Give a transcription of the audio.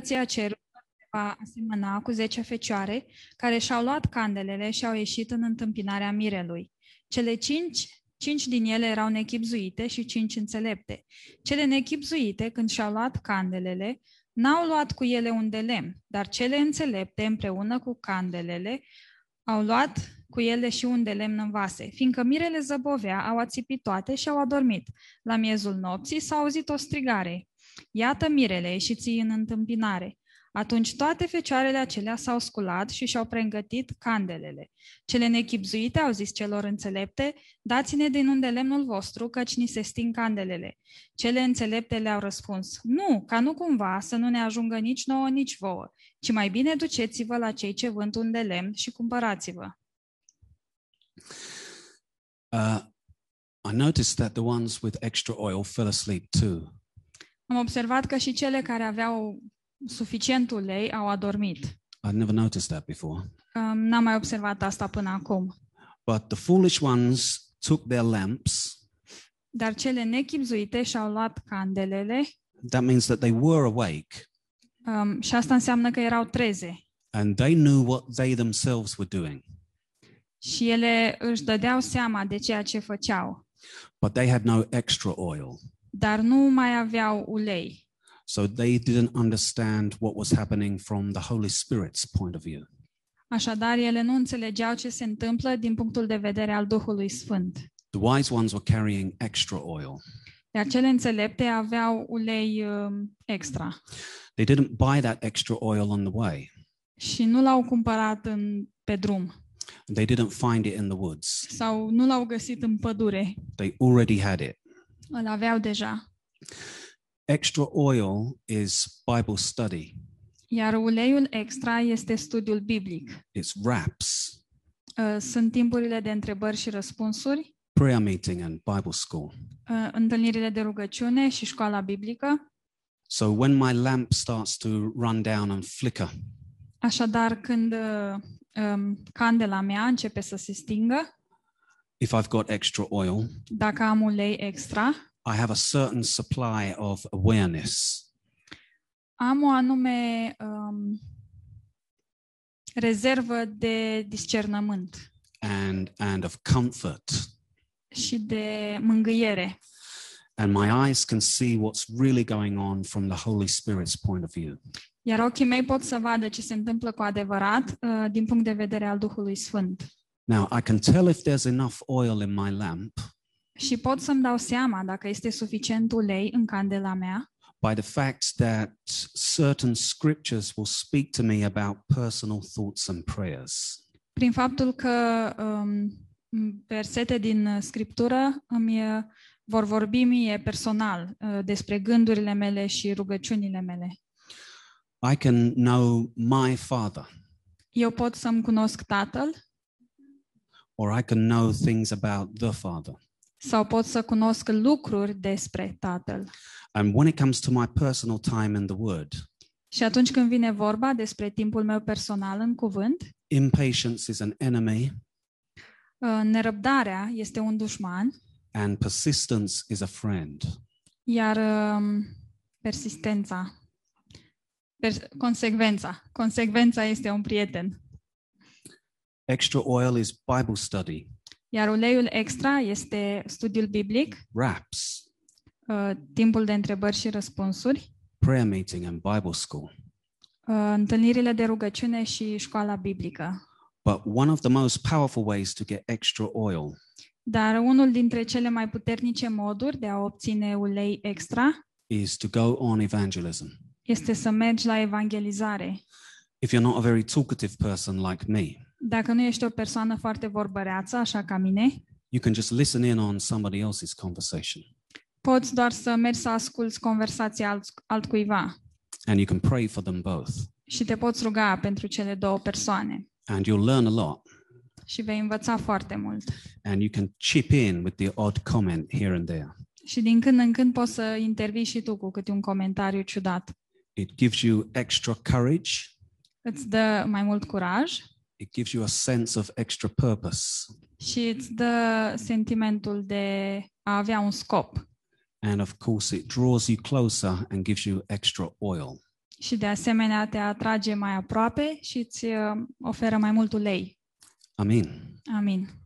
Împărăția cerurilor se va asemăna cu zece fecioare care și-au luat candelele și au ieșit în întâmpinarea mirelui. Cele cinci, cinci din ele erau nechipzuite și cinci înțelepte. Cele nechipzuite, când și-au luat candelele, n-au luat cu ele un de lemn, dar cele înțelepte, împreună cu candelele, au luat cu ele și un de lemn în vase. Fiindcă mirele zăbovea, au ațipit toate și au adormit. La miezul nopții s-a auzit o strigare. Iată mirele, ieșiți în întâmpinare. Atunci toate fecioarele acelea s-au sculat și și-au pregătit candelele. Cele nechipzuite au zis celor înțelepte, dați-ne din unde lemnul vostru, căci ni se sting candelele. Cele înțelepte le-au răspuns, nu, ca nu cumva să nu ne ajungă nici nouă, nici vouă, ci mai bine duceți-vă la cei ce vând un de lemn și cumpărați-vă. Uh, I noticed that the ones with extra oil fell asleep too. Am observat că și cele care aveau suficient ulei au adormit. I'd never noticed that before. Um, N-am mai observat asta până acum. But the foolish ones took their lamps. Dar cele nechipzuite și-au luat candelele That means that they were awake um, și asta înseamnă că erau treze. and they knew what they themselves were doing. Și ele își dădeau seama de ceea ce făceau, But they had no extra oil. Dar nu mai aveau ulei. So they didn't understand what was happening from the Holy Spirit's point of view. Așadar, ele nu înțelegeau ce se întâmplă din punctul de vedere al Duhului Sfânt. The wise ones were carrying extra oil. Iar cele înțelepte aveau ulei um, extra They didn't buy that extra oil on the way. și nu l-au cumpărat în, pe drum They didn't find it in the woods. sau nu l-au găsit în pădure. They already had it. Îl aveau deja. Extra oil is Bible study. Iar uleiul extra este studiul biblic. It's wraps, Uh, Sunt timpurile de întrebări și răspunsuri, prayer meeting and Bible school. uh, întâlnirile de rugăciune și școala biblică. So when my lamp starts to run down and flicker, Așadar, când uh, um, candela mea începe să se stingă, if I've got extra oil, dacă am ulei extra, I have a certain supply of awareness. am o anume um, rezervă de discernământ and and of comfort și de mângâiere. and my eyes can see what's really going on from the holy spirit's point of view Iar ochii mei pot să vadă ce se întâmplă cu adevărat uh, din punct de vedere al Duhului Sfânt. now i can tell if there's enough oil in my lamp Și pot să-mi dau seama dacă este suficient ulei în candela mea? By the fact that certain scriptures will speak to me about personal thoughts and prayers. Prin faptul că um, versete din uh, Scriptură îmi uh, vor vorbi mie personal uh, despre gândurile mele și rugăciunile mele. i can know my father. Eu pot să-mi cunosc Tatăl? Or i can know things about the father sau pot să cunosc lucruri despre Tatăl. and when it comes to my personal time in the word Și atunci când vine vorba despre timpul meu personal în cuvânt, impatience is an enemy uh, nerăbdarea este un dușman, and persistence is a friend iar um, persistența, per- consecvența, consecvența este un prieten. extra oil is bible study Iar uleiul extra este studiul biblic, wraps uh, timpul de întrebări și răspunsuri, prayer meeting and bible school uh, întâlnirile de rugăciune și școala biblică. But one of the most powerful ways to get extra oil Dar unul dintre cele mai puternice moduri de a obține ulei extra is to go on evangelism. este să mergi la evangelizare. If you're not a very talkative person like me, Dacă nu ești o persoană foarte vorbăreață, așa ca mine, you can just listen in on somebody else's conversation. poți doar să mergi să asculți conversația alt, altcuiva. And you can pray for them both. Și te poți ruga pentru cele două persoane. And you'll learn a lot. Și vei învăța foarte mult. and you can chip in with the odd comment here and there. Și din când în când poți să intervii și tu cu câte un comentariu ciudat. It gives you extra courage, Îți dă mai mult curaj it gives you a sense of extra purpose, și îți dă sentimentul de a avea un scop. and of course, it draws you closer and gives you extra oil. Și de asemenea te atrage mai aproape și îți uh, oferă mai mult ulei. Amen. Amin.